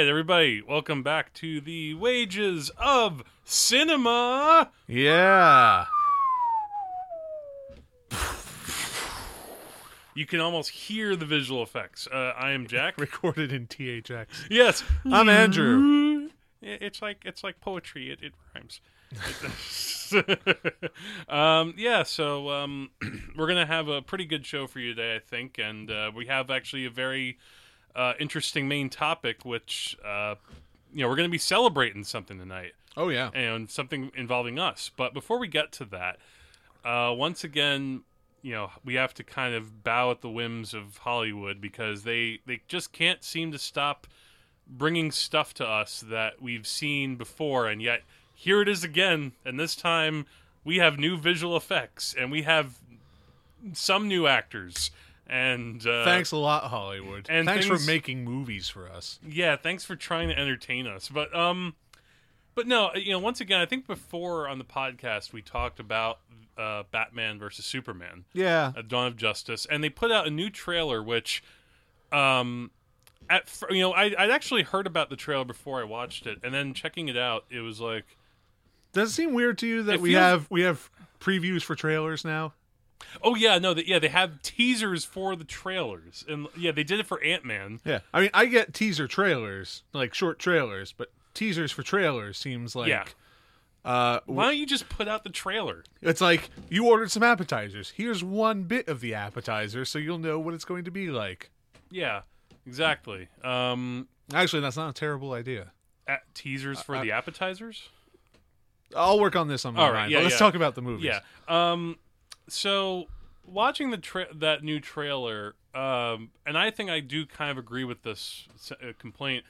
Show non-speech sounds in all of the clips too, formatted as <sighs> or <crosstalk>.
Right, everybody, welcome back to the Wages of Cinema. Yeah. You can almost hear the visual effects. Uh, I am Jack. Recorded in THX. yes, I'm Andrew. It's like it's like poetry. It, it rhymes. <laughs> um, yeah, so um, <clears throat> we're gonna have a pretty good show for you today, I think, and uh, we have actually a very uh, interesting main topic, which uh, you know we're gonna be celebrating something tonight Oh yeah. and something involving us. But before we get to that, uh, once again, you know, we have to kind of bow at the whims of Hollywood because they they just can't seem to stop bringing stuff to us that we've seen before, and yet here it is again. And this time we have new visual effects and we have some new actors. And uh, Thanks a lot, Hollywood. and Thanks things- for making movies for us. yeah, thanks for trying to entertain us. But um but no, you know, once again, I think before on the podcast we talked about uh Batman versus Superman, Yeah. uh, Dawn of Justice, and they put out a new trailer which um at you know, I I'd actually heard about the trailer before I watched it, and then checking it out, it was like Does it seem weird to you that we have we have previews for trailers now? Oh yeah, no, yeah, they have teasers for the trailers, and yeah, they did it for Ant Man. Yeah. I mean, I get teaser trailers, like short trailers, but teasers for trailers seems like Yeah. uh Why don't you just put out the trailer? it's like you ordered some appetizers. Here's one bit of the appetizer so you'll know what it's going to be like. Yeah, exactly. Um, Actually, that's not a terrible idea. at teasers for Uh, the appetizers. I'll work on this on my All right, mind. yeah, let's yeah. talk about the movies. Yeah. Um. So watching the tra- that new trailer, um, and I think I do kind of agree with this uh, complaint.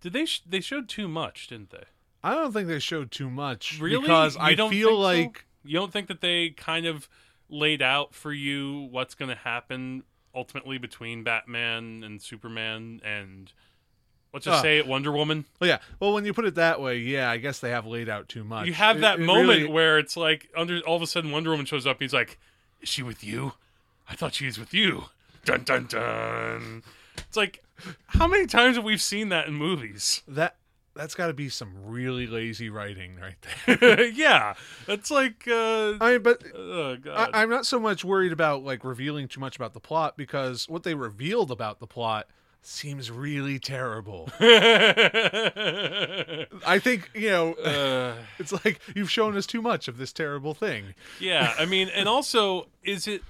Did they sh- they showed too much, didn't they? I don't think they showed too much Really? because You I don't feel think so? like You don't think that they kind of laid out for you what's going to happen ultimately between Batman and Superman and let's just Uh, say it Wonder Woman? Well, yeah. Well, when you put it that way, yeah, I guess they have laid out too much. You have that it moment really- where it's like under all of a sudden Wonder Woman shows up. And he's like, "Is she with you? I thought she was with you." Dun dun dun. It's like, how many times have we seen that in movies? that that's got to be some really lazy writing right there. <laughs> yeah, it's like, uh, I mean, but oh I, I'm not so much worried about like revealing too much about the plot because what they revealed about the plot seems really terrible. <laughs> I think you know. <laughs> Uh, <laughs> It's like you've shown us too much of this terrible thing. yeah, I mean, and also, is it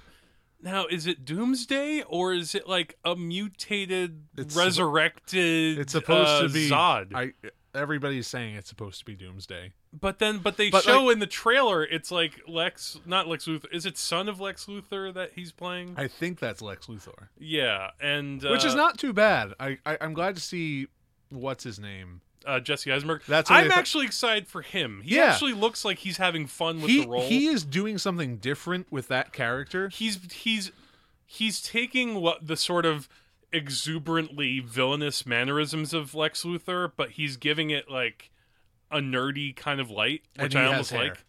now? Is it Doomsday or is it like a mutated, It's- resurrected? It's supposed uh, to be Zod? I everybody's saying it's supposed to be Doomsday. But then, but they But, show in the trailer, it's like Lex, not Lex Luthor. Is it son of Lex Luthor that he's playing? I think that's Lex Luthor, yeah, and uh, which is not too bad. I, I I'm glad to see what's his name. uh, Jesse Eisenberg. That's I'm thought- actually excited for him. He Yeah. actually looks like he's having fun with He the role. he is doing something different with that character. he's he's he's taking what the sort of exuberantly villainous mannerisms of Lex Luthor, but he's giving it like a nerdy kind of light, which I almost hair. like.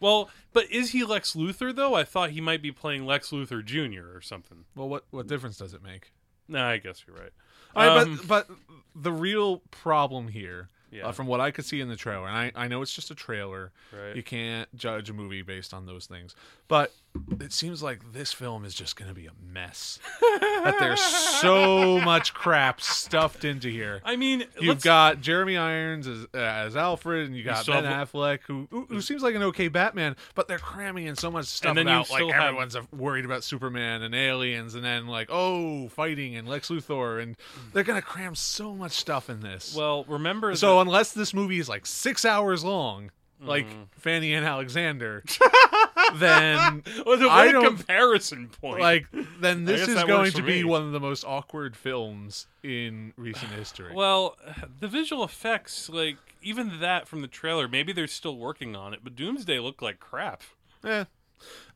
Well, but is he Lex Luthor though? I thought he might be playing Lex Luthor Jr. or something. Well, what what difference does it make? Nah, I guess you're right. All right, Um, but but the real problem here, Yeah. uh, from what I could see in the trailer, and I, I know it's just a trailer, Right. you can't judge a movie based on those things, but it seems like this film is just going to be a mess. that there's so <laughs> much crap stuffed into here. I mean, You've let's- got Jeremy Irons as, uh, as Alfred, and you got still Ben have- Affleck, who, who who seems like an okay Batman, but they're cramming in so much stuff And then you about like still have- everyone's worried about Superman and aliens, and then like oh fighting and Lex Luthor, and they're gonna cram so much stuff in this. well, remember so unless this movie is like six hours long, like Mm-hmm. Fanny and Alexander, <laughs> then <laughs> what a don't- comparison point. like then this is going to be me. one of the most awkward films in recent history. Well, the visual effects, like even that from the trailer, maybe they're still working on it, but Doomsday looked like crap. Yeah,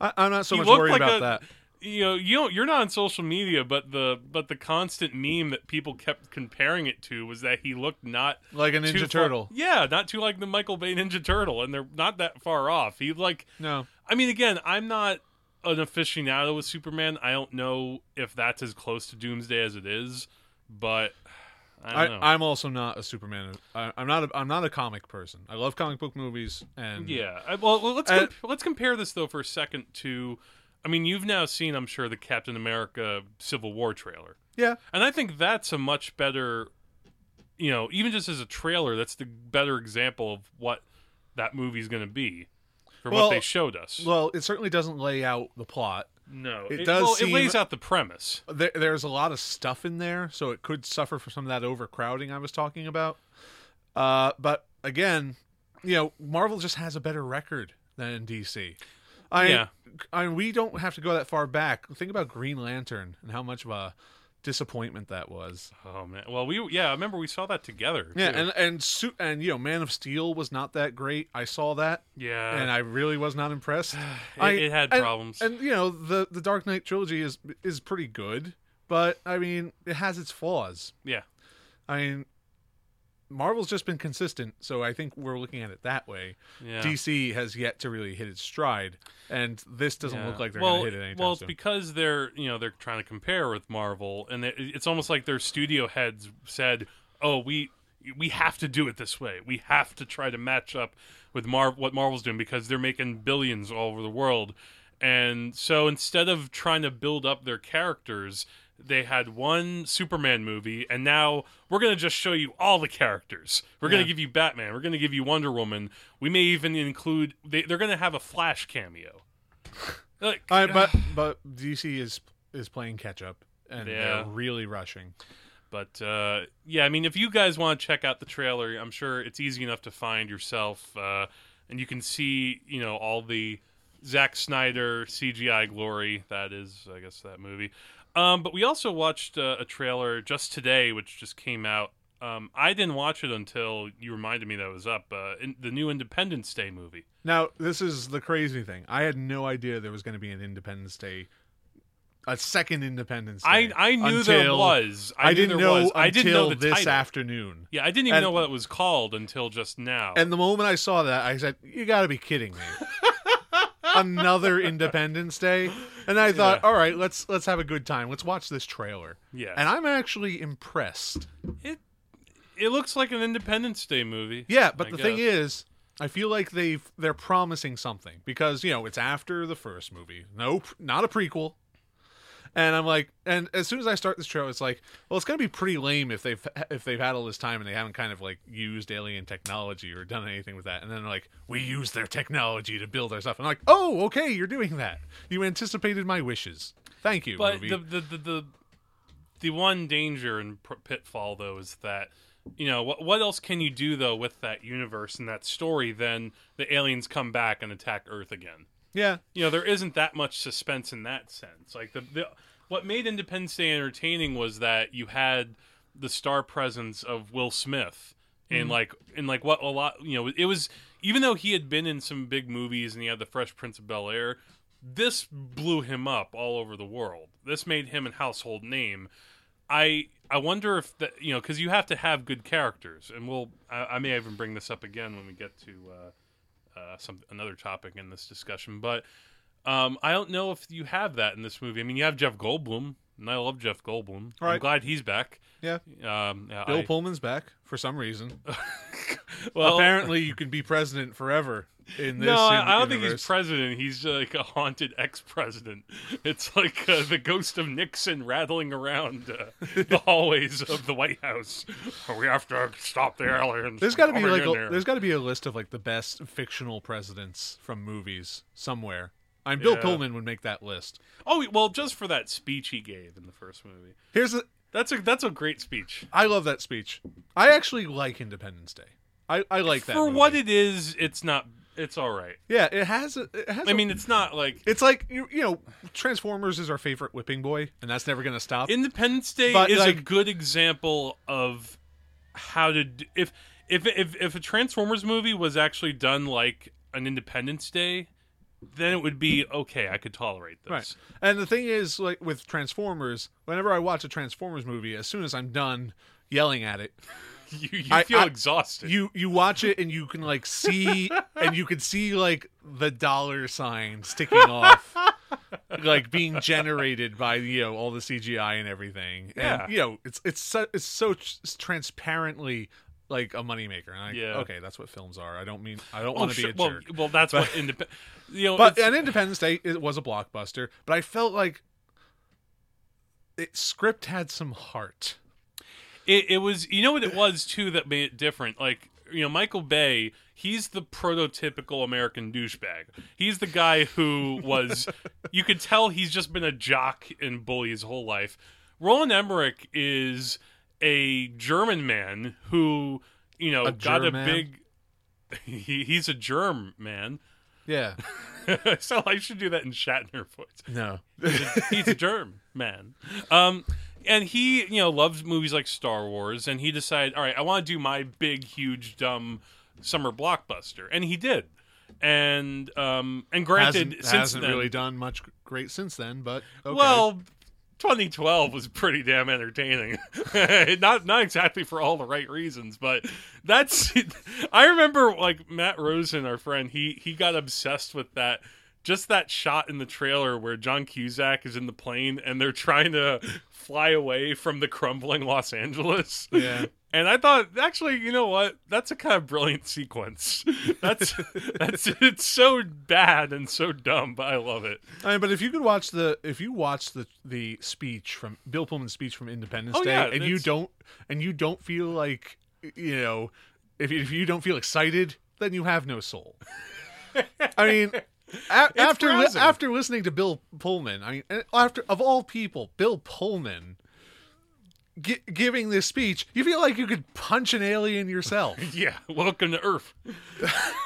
I, I'm not so He much worried like about a- that. You know, you don't, you're not on social media, but the but the constant meme that people kept comparing it to was that he looked not Like a Ninja far- Turtle. Yeah, not too like the Michael Bay Ninja Turtle, and they're not that far off. He like, No, I mean, again, I'm not an aficionado with Superman. I don't know if that's as close to Doomsday as it is, but I I, don't know. I'm also not a Superman. I, I'm not. A, I'm not a comic person. I love comic book movies, and Yeah. I, well, let's comp- let's compare this though for a second to. I mean, you've now seen, I'm sure, the Captain America Civil War trailer, yeah, and I think that's a much better. You know, even just as a trailer, that's the better example of what that movie's going to be, for Well, what they showed us. Well, it certainly doesn't lay out the plot. no, it does Well, it lays out the premise. There, there's a lot of stuff in there, so it could suffer from some of that overcrowding I was talking about. Uh, but again, you know, Marvel just has a better record than DC. I, Yeah. I we don't have to go that far back. Think about Green Lantern and how much of a disappointment that was. Oh man. Well, we yeah, I remember we saw that together. Yeah, too. and and su- and you know, Man of Steel was not that great. I saw that, yeah, and I really was not impressed. <sighs> it, I- it had and- problems. And you know, the the Dark Knight trilogy is is pretty good, but I mean, it has its flaws. yeah. I mean, Marvel's just been consistent, so I think we're looking at it that way. Yeah. DC has yet to really hit its stride, and this doesn't Yeah. look like they're well, going to hit it anytime soon. Well, it's soon. because they're you know they're trying to compare with Marvel, and they, it's almost like their studio heads said, "Oh, we we have to do it this way. We have to try to match up with Mar- what Marvel's doing because they're making billions all over the world." And so instead of trying to build up their characters, they had one Superman movie, and now we're going to just show you all the characters. We're going to give you Batman. We're going to give you Wonder Woman. We may even include. They, they're going to have a Flash cameo. <laughs> Like, but <sighs> but DC is is playing catch up, and Yeah. they're really rushing. But uh, yeah, I mean, if you guys want to check out the trailer, I'm sure it's easy enough to find yourself, uh, and you can see, you know, all the Zack Snyder CGI glory that is, I guess, that movie. Um, but we also watched uh, a trailer just today, which just came out. Um, I didn't watch it until you reminded me that it was up. Uh, in, the new Independence Day movie. Now, this is the crazy thing. I had no idea there was going to be an Independence Day, a second Independence I Day. I knew there until- was. I, I, didn't know was. until I didn't know the this title. afternoon. Yeah, I didn't even And- know what it was called until just now. And the moment I saw that, I said, "You got to be kidding me!" <laughs> Another Independence Day, and I thought, Yeah. "All right, let's let's have a good time. Let's watch this trailer." yeah, And I'm actually impressed. it it looks like an Independence Day movie. Yeah, but I the thing is, I feel like they've they're promising something because you know it's after the first movie. Nope, not a prequel. And I'm like, and as soon as I start this show, it's like, well, it's gonna be pretty lame if they've if they've had all this time and they haven't kind of like used alien technology or done anything with that. And then they're like, we use their technology to build our stuff. I'm like, oh, okay, you're doing that. You anticipated my wishes. Thank you, but movie. the, the the the the one danger and pitfall though is that you know what what else can you do though with that universe and that story Then the aliens come back and attack Earth again. Yeah, You know there isn't that much suspense in that sense. Like the, the what made Independence Day entertaining was that you had the star presence of Will Smith and like and like what a lot you know it was even though he had been in some big movies and he had the Fresh Prince of Bel Air, this blew him up all over the world. This made him a household name. I I wonder if that you know because you have to have good characters, and we'll I, I may even bring this up again when we get to uh, uh, some another topic in this discussion, but um, I don't know if you have that in this movie. I mean, you have Jeff Goldblum, and I love Jeff Goldblum. I'm glad he's back. yeah. Um, yeah, Bill I- Pullman's back for some reason. <laughs> well, Apparently, you can be president forever in this. no, I, I don't think universe. he's president. He's uh, like a haunted ex-president. It's like uh, the ghost of Nixon rattling around uh, the <laughs> hallways of the White House. we have to stop the aliens. There's got got to to be like a, there's got to be a list of like the best fictional presidents from movies somewhere. I mean, Bill Yeah. Pullman would make that list. Oh well, just for that speech he gave in the first movie. Here's the. That's a that's a great speech. I love that speech. I actually like Independence Day. I, I like that For movie. what it is, it's not. It's all right. Yeah, it has. A, it has. I a- mean, it's not like it's like you, you know, Transformers is our favorite whipping boy, and that's never gonna stop. Independence Day But, is a good example of how to do, if if if if a Transformers movie was actually done like an Independence Day, then it would be okay. I could tolerate this. Right. And the thing is, like with Transformers, whenever I watch a Transformers movie, as soon as I'm done yelling at it, <laughs> You you I- feel I- exhausted. you you watch it and you can like see and you can see like the dollar sign sticking off like being generated by you know all the CGI and everything. Yeah. And you know, it's it's so, it's so transparently like a moneymaker. And I, Yeah. okay, that's what films are. I don't mean I don't Oh, want to sure. be a well, jerk. well, that's what independent. You know, But an Independence Day it was a blockbuster, but I felt like it script had some heart. It, it was, you know what it was too that made it different. Like, you know, Michael Bay, he's the prototypical American douchebag. He's the guy who was, <laughs> you could tell he's just been a jock and bully his whole life. Roland Emmerich is a German man who, you know, A got a big. <laughs> He, he's a germ man. Yeah. <laughs> so I should do that in Shatner voice. No. he's a germ man. Um, and he, you know, loves movies like Star Wars, and he decided, all right, I want to do my big, huge, dumb summer blockbuster, and he did. And um, and granted, hasn't, since hasn't then, really done much great since then, but okay. well, 2012 was pretty damn entertaining. <laughs> not not exactly for all the right reasons, but that's. <laughs> I remember like Matt Rosen, our friend. He he got obsessed with that. Just that shot in the trailer where John Cusack is in the plane and they're trying to fly away from the crumbling Los Angeles. Yeah. <laughs> And I thought, actually, you know what? That's a kind of brilliant sequence. <laughs> That's that's it's so bad and so dumb, but I love it. I mean, but if you could watch the if you watch the the speech from Bill Pullman's speech from Independence Oh, Day, yeah, and you don't and you don't feel like you know if if you don't feel excited, then you have no soul. <laughs> I mean. A- after li- after listening to Bill Pullman, I mean, after of all people, Bill Pullman gi- giving this speech, you feel like you could punch an alien yourself. <laughs> Yeah, welcome to Earth.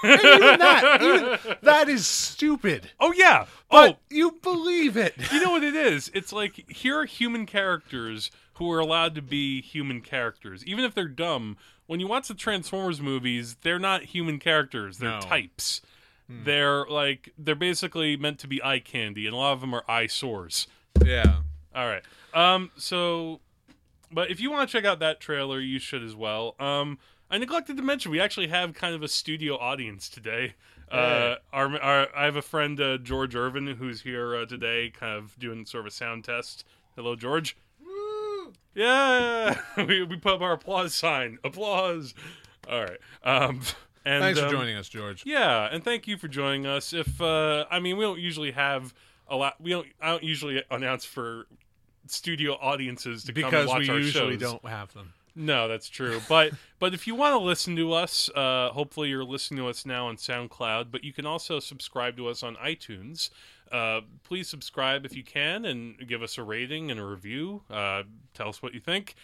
And even that, <laughs> even, that is stupid. Oh yeah. But oh, you believe it. you know what it <laughs> is? It's like here are human characters who are allowed to be human characters, even if they're dumb. When you watch the Transformers movies, they're not human characters; they're No. types. They're like they're basically meant to be eye candy, and a lot of them are eyesores. Yeah. All right. Um. So, but if you want to check out that trailer, you should as well. Um. I neglected to mention we actually have kind of a studio audience today. Uh, our, our I have a friend uh, George Irvin who's here uh, today, kind of doing sort of a sound test. Hello, George. Yeah, <laughs> we we put up our applause sign. Applause. All right. Um. And, Thanks for um, joining us, George. yeah, and thank you for joining us. If uh, I mean, we don't usually have a lot. We don't. I don't usually announce for studio audiences to come and Because watch we our usually shows. don't have them. No, that's true. But <laughs> but if you want to listen to us, uh, hopefully you're listening to us now on SoundCloud. But you can also subscribe to us on iTunes. Uh, please subscribe if you can and give us a rating and a review. Uh, tell us what you think.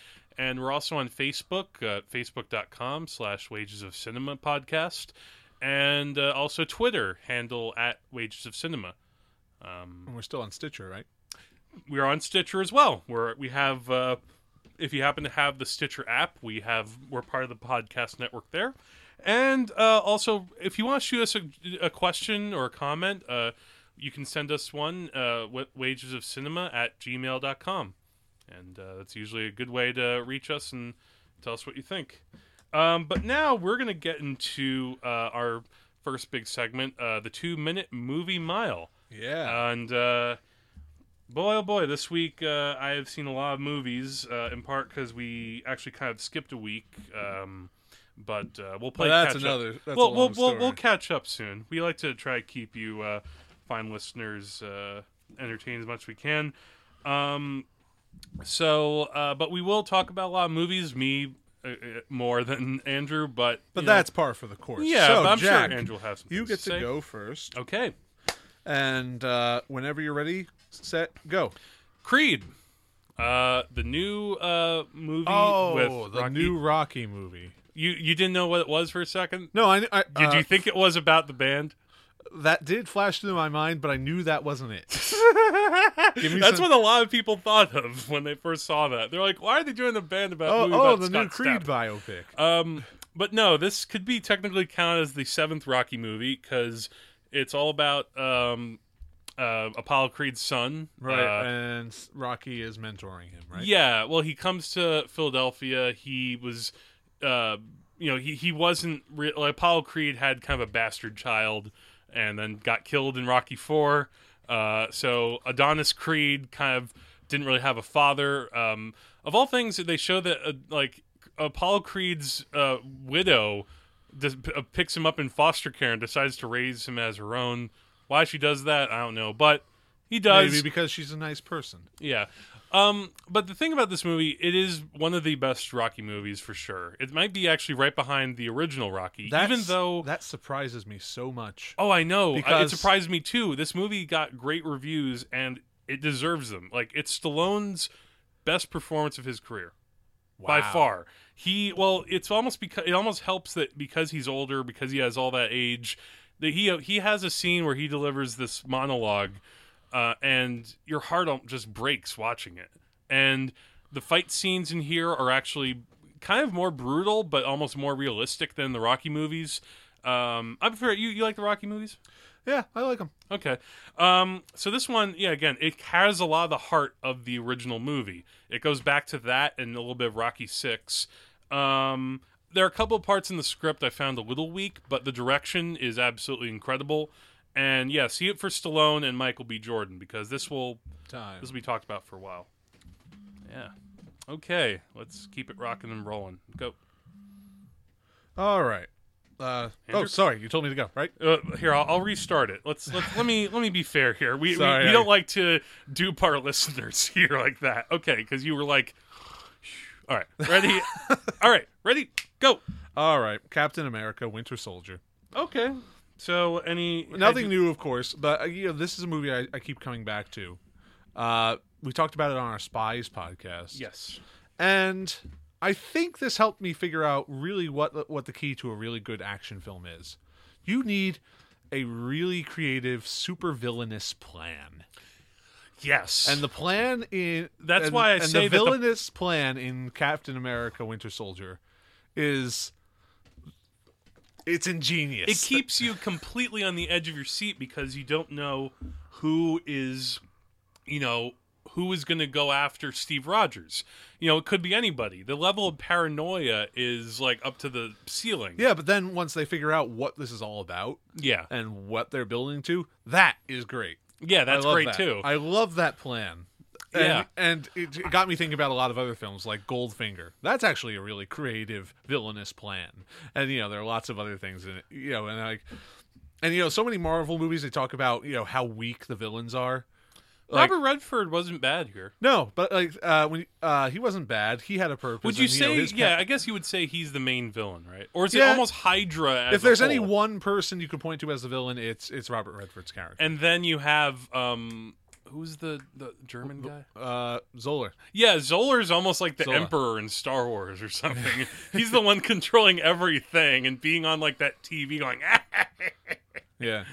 And we're also on Facebook, uh, facebook.com slash wages of cinema podcast. And uh, also Twitter, handle at wages of cinema. Um, And we're still on Stitcher, right? we're on Stitcher as well. Where we have, uh, if you happen to have the Stitcher app, we have we're part of the podcast network there. And uh, also, if you want to shoot us a, a question or a comment, uh, you can send us one, uh, wages of cinema at gmail.com. And uh, that's usually a good way to reach us and tell us what you think. Um, but now we're going to get into uh, our first big segment, uh, the two minute movie mile. Yeah. And uh, boy, oh boy, this week uh, I have seen a lot of movies. Uh, in part because we actually kind of skipped a week, um, but uh, we'll play. Well, that's catch another- Up. that's we'll, we'll, we'll, we'll catch up soon. We like to try to keep you uh, fine listeners uh, entertained as much as we can. Um, so, uh, but we will talk about a lot of movies. Me uh, uh, more than Andrew, but but you know, that's par for the course. yeah. So, but I'm Jack, sure Andrew will have some. you get to say. go first. Okay. And uh, whenever you're ready, set, go. Creed, uh, the new uh movie Oh, with the Rocky. new Rocky movie. You you didn't know what it was for a second. No, I, I Did uh, you think it was about the band? That did flash through my mind, but I knew that wasn't it. <laughs> That's some- what a lot of people thought of when they first saw that. They're like, "Why are they doing a band about Oh, movie oh, about the Scott new Creed Stapp?" biopic. Um, but no, this could be technically counted as the seventh Rocky movie because it's all about um, uh, Apollo Creed's son, Right, uh, and Rocky is mentoring him, right? Yeah, well, he comes to Philadelphia. He was, uh, you know, he he wasn't re- like Apollo Creed had kind of a bastard child, and then got killed in Rocky Four. Uh, so Adonis Creed kind of didn't really have a father. Um, of all things, they show that uh, like Apollo Creed's uh, widow dis- uh, picks him up in foster care and decides to raise him as her own. Why she does that, I don't know, but he does. Maybe because she's a nice person. Yeah. Um, but the thing about this movie, it is one of the best Rocky movies for sure. It might be actually right behind the original Rocky, That's, even though. that surprises me so much. Oh, I know. I- it surprised me too. This movie got great reviews, and it deserves them. Like it's Stallone's best performance of his career by far. He well, it's almost because it almost helps that because he's older, because he has all that age, that he he has a scene where he delivers this monologue, uh, and your heart just breaks watching it. And the fight scenes in here are actually kind of more brutal, but almost more realistic than the Rocky movies. Um, I prefer you. You like the Rocky movies? Yeah, I like them. Okay. Um, so this one, yeah, again, it has a lot of the heart of the original movie. It goes back to that and a little bit of Rocky Six. Um, there are a couple of parts in the script I found a little weak, but the direction is absolutely incredible. And yeah, see it for Stallone and Michael B. Jordan because this will Time. this will be talked about for a while. Yeah. Okay, let's keep it rocking and rolling. Go. All right. Uh, oh, sorry. You told me to go, right? Uh, here, I'll, I'll restart it. Let's let let me let me be fair here. We we, we I- don't like to dupe our <laughs> listeners here like that. Okay, because you were like, all right, ready, <laughs> all right, ready, go. All right. Captain America: Winter Soldier. Okay. So any Nothing new, of course, but uh, you know, this is a movie I, I keep coming back to. Uh, we talked about it on our Spies podcast. Yes. and I think this helped me figure out really what the- what the key to a really good action film is. You need a really creative, super villainous plan, Yes. and the plan in That's and- why I and say the that the- villainous plan in Captain America: Winter Soldier is it's ingenious. it keeps you completely on the edge of your seat because you don't know who is, you know, who is going to go after Steve Rogers. You know, it could be anybody. The level of paranoia is like up to the ceiling. yeah, but then once they figure out what this is all about Yeah. and what they're building to, that is great. Yeah, that's great that. too. I love that plan. And, Yeah. and it, got me thinking about a lot of other films like Goldfinger. That's actually a really creative villainous plan. And you know, there are lots of other things in it. You know, and like, and you know, so many Marvel movies they talk about you know how weak the villains are. Like, Robert Redford wasn't bad here. no, but like uh, when uh, he wasn't bad, he had a purpose. Would you and, know, say? his yeah, pa- I guess you would say he's the main villain, right? Or is it almost Hydra? As if there's any one person you could point to as the villain, it's it's Robert Redford's character. and then you have um, who's the the German guy? Uh, Zola. Yeah, Zola's almost like the Zola. Emperor in Star Wars or something. <laughs> He's the one controlling everything and being on like that TV going. <laughs> Yeah.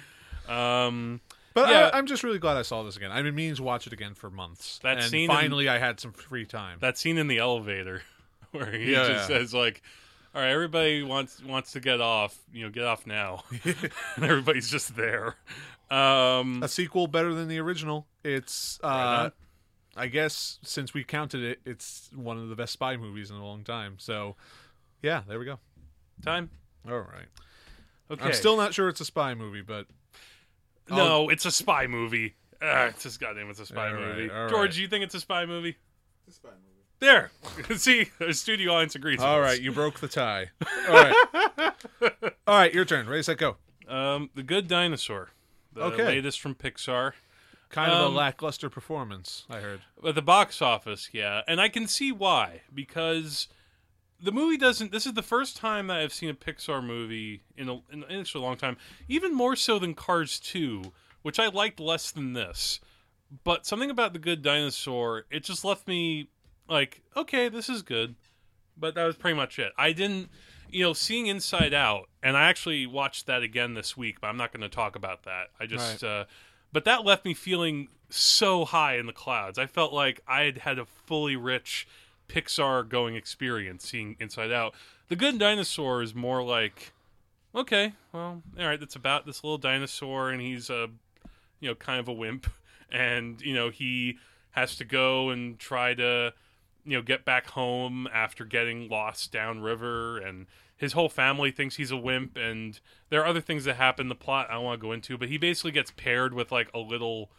um, But Yeah. I, I'm just really glad I saw this again. I've been meaning to watch it again for months. That and scene in- finally, I had some free time. that scene in the elevator <laughs> where he Yeah, just yeah. says like. All right, everybody wants wants to get off. You know, get off now. and everybody's just there. Um, a sequel better than the original. It's, uh, on. I guess, since we counted it, it's one of the best spy movies in a long time. So, yeah, there we go. time. All right. Okay. I'm still not sure it's a spy movie, but No, it's a spy movie. Uh, it's just goddamn, it's a spy All right, movie. all George, right. you think it's a spy movie? It's a spy movie. There. <laughs> See, the studio audience agrees. all with right, you broke the tie. <laughs> All right. all right, your turn. Ready, set, go. Um, the Good Dinosaur, the Okay. latest from Pixar. Kind of Um, a lackluster performance, I heard. At the box office, yeah, and I can see why because the movie doesn't. This is the first time that I've seen a Pixar movie in a, in, in a long time, even more so than Cars Two, which I liked less than this. But something about the Good Dinosaur, it just left me like, okay, this is good, but that was pretty much it. I didn't, you know, seeing Inside Out, and I actually watched that again this week, but I'm not going to talk about that. I just, uh, but that left me feeling so high in the clouds. I felt like I had had a fully rich Pixar going experience seeing Inside Out. The Good Dinosaur is more like, okay, well, all right, it's about this little dinosaur, and he's a, you know, kind of a wimp, <laughs> and you know he has to go and try to, you know, get back home after getting lost downriver, and his whole family thinks he's a wimp, and there are other things that happen. in The plot I don't want to go into, but he basically gets paired with like a little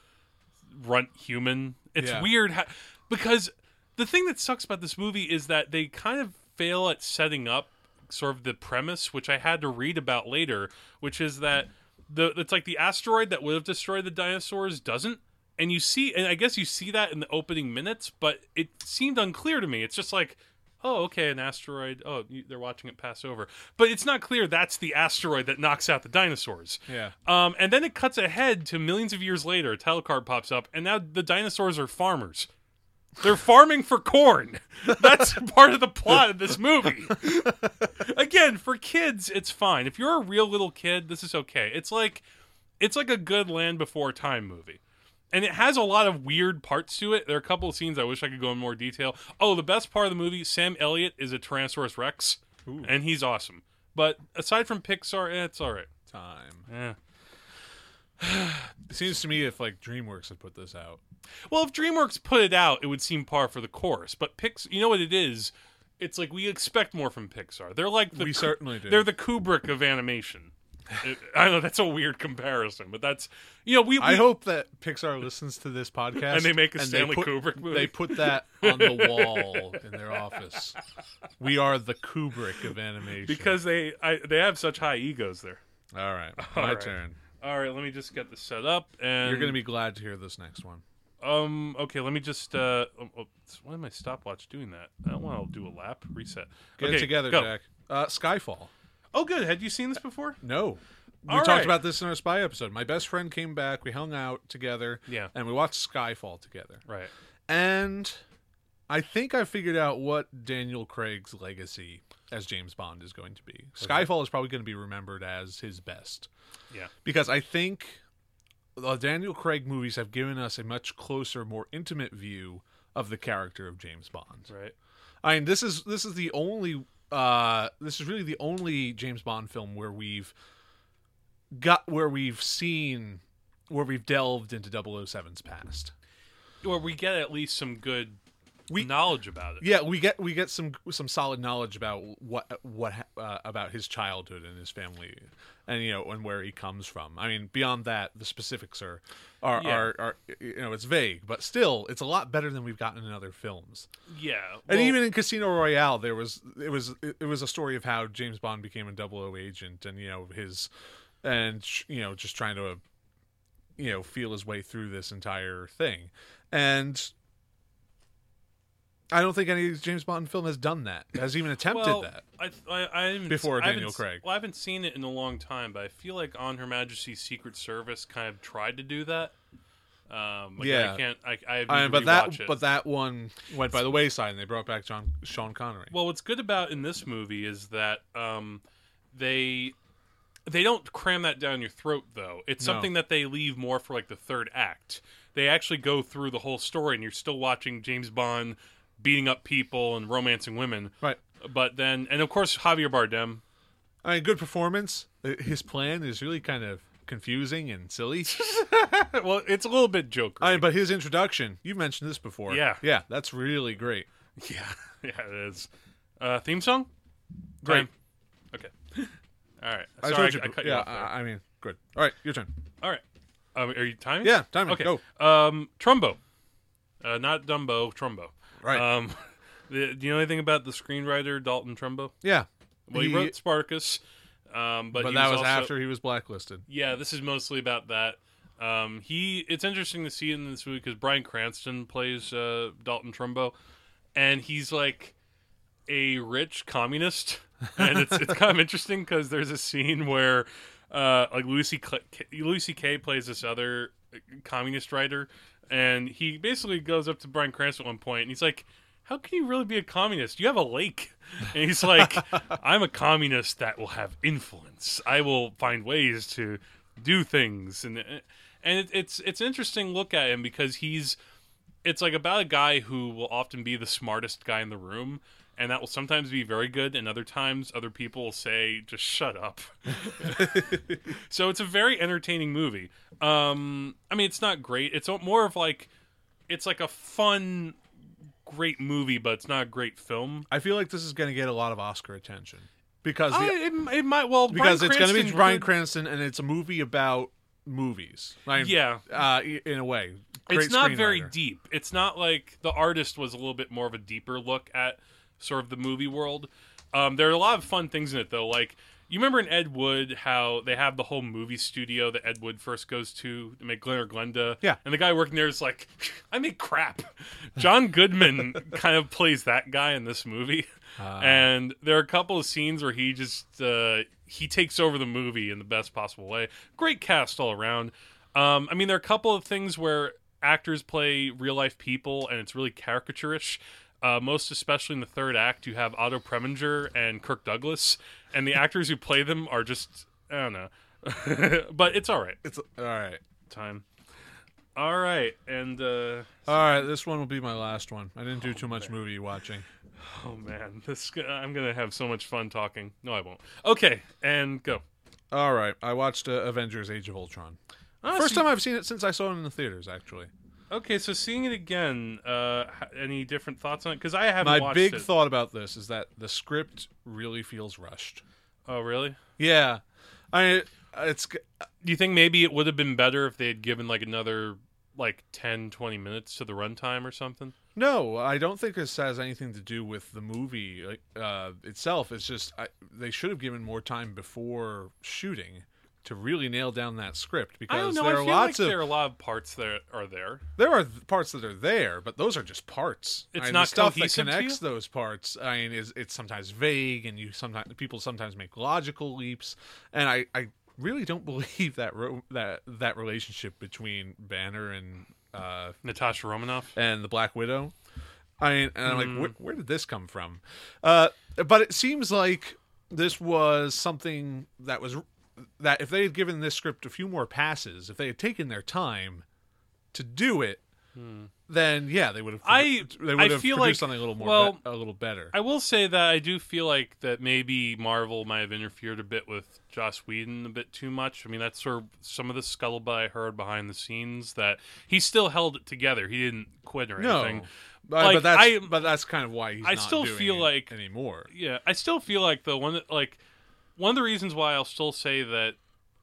runt human. It's Yeah. weird how, because the thing that sucks about this movie is that they kind of fail at setting up sort of the premise, which I had to read about later, which is that the it's like the asteroid that would have destroyed the dinosaurs doesn't. And you see, and I guess you see that in the opening minutes, but it seemed unclear to me. It's just like, oh, okay, an asteroid. Oh, you, they're watching it pass over, but it's not clear that's the asteroid that knocks out the dinosaurs. Yeah. Um, and then it cuts ahead to millions of years later. A title card pops up, and now the dinosaurs are farmers. They're farming for corn. <laughs> That's part of the plot of this movie. <laughs> Again, for kids, it's fine. If you're a real little kid, this is okay. It's like it's like a good Land Before Time movie. And it has a lot of weird parts to it. There are a couple of scenes I wish I could go in more detail. Oh, the best part of the movie, Sam Elliott is a Tyrannosaurus Rex, and he's awesome. But aside from Pixar, eh, it's all right. Time. Eh. <sighs> It seems to me if like DreamWorks had put this out. Well, if DreamWorks put it out, it would seem par for the course. But Pix, you know what it is? It's like we expect more from Pixar. They're like the We certainly do. They're the Kubrick of animation. It- I know that's a weird comparison, but that's you know we. we I hope that Pixar listens to this podcast And they make a Stanley put- Kubrick movie. They put that on the wall in their office. We are the Kubrick of animation. because they I, they have such high egos there. all right, <laughs> my right. turn. All right, let me just get this set up, and You're gonna be glad to hear this next one. um okay. Let me just uh oh, oh, why is my stopwatch doing that? I don't want to do a lap reset. Get okay, it together, go. Jack. Uh, Skyfall. Oh, good. Had you seen this before? No. We All talked right. about this in our spy episode. My best friend came back. We hung out together. Yeah. And we watched Skyfall together. Right. And I think I figured out what Daniel Craig's legacy as James Bond is going to be. Skyfall is probably going to be remembered as his best. Yeah. Because I think the Daniel Craig movies have given us a much closer, more intimate view of the character of James Bond. Right. I mean, this is this is the only uh this is really the only James Bond film where we've got where we've seen where we've delved into 007's past. Or we get at least some good We- knowledge about it. Yeah, we get we get some some solid knowledge about what what uh, about his childhood and his family, and you know and where he comes from. I mean, beyond that, the specifics are are, Yeah. are are you know it's vague, but still, it's a lot better than we've gotten in other films. Yeah. And even in Casino Royale, there was it was it was a story of how James Bond became a double O agent, and you know his and you know just trying to you know feel his way through this entire thing, and I don't think any James Bond film has done that, has even attempted well, that. I, I, I haven't, Before I Daniel Craig. Well, I haven't seen it in a long time, but I feel like On Her Majesty's Secret Service kind of tried to do that. Um, like, Yeah. I can't. I, I, I mean, but that it. but that one went by the wayside, and they brought back John Sean Connery. Well, what's good about in this movie is that um, they they don't cram that down your throat though. It's No. something that they leave more for like the third act. They actually go through the whole story, and you're still watching James Bond beating up people and romancing women. right. But then, and of course, Javier Bardem. I mean, good performance. Uh, His plan is really kind of confusing and silly. <laughs> <laughs> well, it's a little bit Joker. I mean, but his introduction, you've mentioned this before. Yeah. Yeah, that's really great. yeah, <laughs> yeah, it is. Uh, theme song. Great. Time? Okay. All right. I told you. I, cut you yeah, off there. I, I mean, good. All right, your turn. All right. Um, are you timing? Yeah, timing. Okay. Go. Um, Trumbo. Uh, not Dumbo. Trumbo. Right. Um, <laughs> the, do you know anything about the screenwriter Dalton Trumbo? yeah. Well, he, He- wrote Spartacus. Um, but, but he that was also- after he was blacklisted. Yeah, this is mostly about that. Um, he. It's interesting to see in this movie because Bryan Cranston plays uh, Dalton Trumbo, and he's like a rich communist, <laughs> and it's it's kind of interesting because there's a scene where uh, like Lucy Louis C.K. plays this other communist writer, and he basically goes up to Bryan Cranston at one point, and he's like. How can you really be a communist? You have a lake. And he's like, <laughs> I'm a communist that will have influence. I will find ways to do things. And and it, it's it's an interesting look at him because he's it's like about a guy who will often be the smartest guy in the room and that will sometimes be very good and other times other people will say just shut up <laughs> so it's a very entertaining movie um i mean it's not great it's more of like it's like a fun great movie but it's not a great film I feel like this is going to get a lot of Oscar attention because the, I, it, it might well because Bryan it's going to be Bryan Cranston and it's a movie about movies. Mean, Yeah. uh, in a way, Great it's not very deep. It's not like the artist was a little bit more of a deeper look at sort of the movie world. Um, there are a lot of fun things in it though. Like you remember in Ed Wood how they have the whole movie studio that Ed Wood first goes to to make Glen or Glenda. Yeah. and the guy working there is like, <laughs> I make crap. John Goodman <laughs> kind of plays that guy in this movie, Ah. and there are a couple of scenes where he just uh, he takes over the movie in the best possible way. Great cast all around. Um, I mean, there are a couple of things where actors play real life people, and it's really caricaturish. Uh, most especially in the third act, you have Otto Preminger and Kirk Douglas, and the actors who play them are just I don't know, <laughs> but it's all right. It's all right. Time. All right, and uh, All right, this one will be my last one. I didn't do too much movie watching. oh man, this I'm gonna have so much fun talking. No, I won't. Okay, and go. All right, I watched uh, Avengers: Age of Ultron. Oh, First so- time I've seen it since I saw it in the theaters. Actually, Okay, so seeing it again, uh, any different thoughts on it? Because I haven't my big it. thought about this is that the script really feels rushed. oh, really? Yeah, I it's Do you think maybe it would have been better if they had given like another like 10, 20 minutes to the runtime or something? no, I don't think this has anything to do with the movie like, uh, itself. It's just I, they should have given more time before shooting to really nail down that script because know. there I are lots like of there are a lot of parts that are there. There are th- parts that are there, but those are just parts. It's I mean, not stuff that connects those parts. I mean, is it's sometimes vague, and you sometimes people sometimes make logical leaps, and I, I really don't <laughs> believe that ro- that that relationship between Banner and uh, Natasha Romanoff. and the Black Widow. I mean, and I'm Hmm. like, where, where did this come from? Uh, but it seems like this was something that was that if they had given this script a few more passes, if they had taken their time to do it, then yeah, they would have. Hmm. I- they I would have feel produced like- something a little more, well, be- a little better. I will say that I do feel like that maybe Marvel might have interfered a bit with Joss Whedon a bit too much. I mean, that's sort of some of the scuttlebutt I heard behind the scenes that he still held it together. He didn't quit or no, anything. but, Like, but that's I- but that's kind of why he's. I not still doing feel it like- anymore. Yeah, I still feel like the one that like one of the reasons why I'll still say that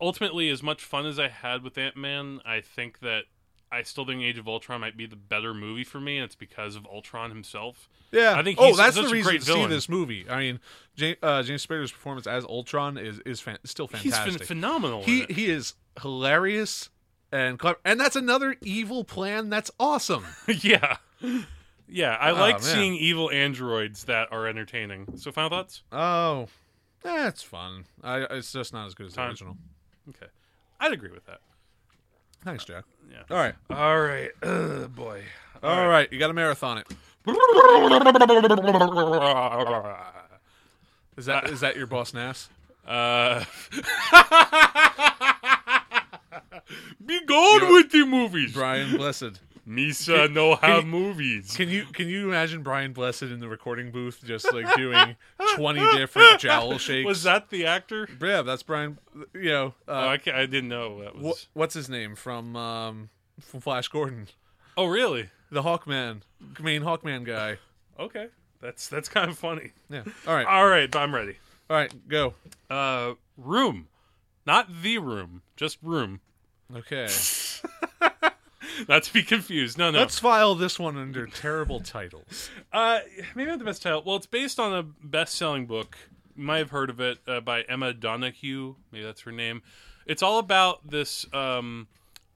ultimately, as much fun as I had with Ant Man, I think that I still think Age of Ultron might be the better movie for me, and it's because of Ultron himself. Yeah, I think Oh, that's the reason great to see this movie. I mean, James, uh, James Spader's performance as Ultron is is fan- still He's fantastic. phen- phenomenal. he he is hilarious and clever, and that's another evil plan. That's awesome. <laughs> yeah. Yeah, I like man. seeing evil androids that are entertaining. So, final thoughts? oh, that's fun. I it's just not as good as the Time. original. Okay. I'd agree with that. Thanks, Jack. Yeah. All right, All right. Ugh, boy. all right. You got to marathon it. Is that is that your boss Nass? Uh, <laughs> be gone with the movies. Brian Blessed. Misa no have movies. Can you can you imagine Brian Blessed in the recording booth just like doing twenty different <laughs> jowl shakes? Was that the actor? Yeah, that's Brian. You know, oh, uh, I, I didn't know that was. wh- what's his name from um, from Flash Gordon, Oh, really? the Hawkman, main Hawkman guy. Okay, that's that's kind of funny. Yeah. All right. All right, I'm ready. All right. Go. Uh, room, not the room, just room. Okay. <laughs> <laughs> Not to be confused. No, no. Let's file this one under terrible titles. <laughs> Uh, maybe not the best title. Well, it's based on a best-selling book. You might have heard of it uh, by Emma Donoghue. Maybe that's her name. It's all about this um,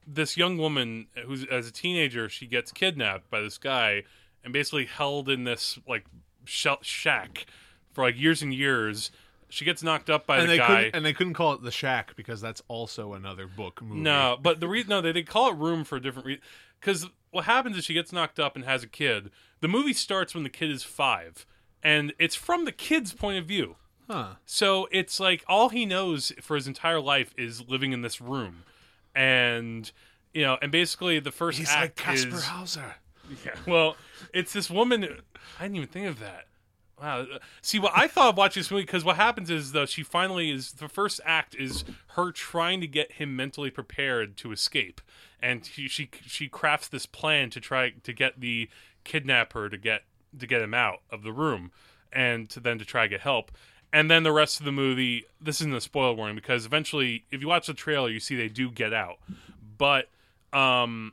this young woman who's as a teenager she gets kidnapped by this guy and basically held in this like sh- shack for like years and years. She gets knocked up by and the they guy. couldn't and they couldn't call it the Shack because that's also another book movie. No, but the reason no, they, they call it room for a different reason. Because what happens is she gets knocked up and has a kid. The movie starts when the kid is five, and it's from the kid's point of view. Huh. So it's like all he knows for his entire life is living in this room, and you know, and basically the first He's like Casper is Hauser. <laughs> yeah. Well, it's this woman. I didn't even think of that. Wow. See, what I thought of watching this movie because what happens is though she finally is the first act is her trying to get him mentally prepared to escape, and she she, she crafts this plan to try to get the kidnapper to get to get him out of the room, and to then to try to get help. and then the rest of the movie. This isn't a spoiler warning because eventually, if you watch the trailer, you see they do get out. But um,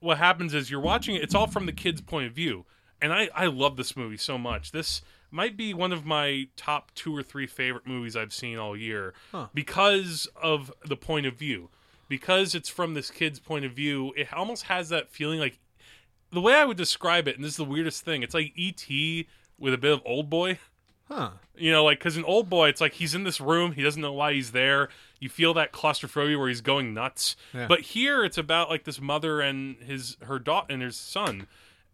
what happens is you're watching it. It's all from the kid's point of view, and I I love this movie so much. This might be one of my top two or three favorite movies I've seen all year Huh. because of the point of view. Because it's from this kid's point of view, it almost has that feeling like the way I would describe it, and this is the weirdest thing. It's like ET with a bit of Old Boy. Huh. You know, like because in Old Boy, it's like he's in this room, he doesn't know why he's there. You feel that claustrophobia where he's going nuts. Yeah. But here, it's about like this mother and his her daughter and his son,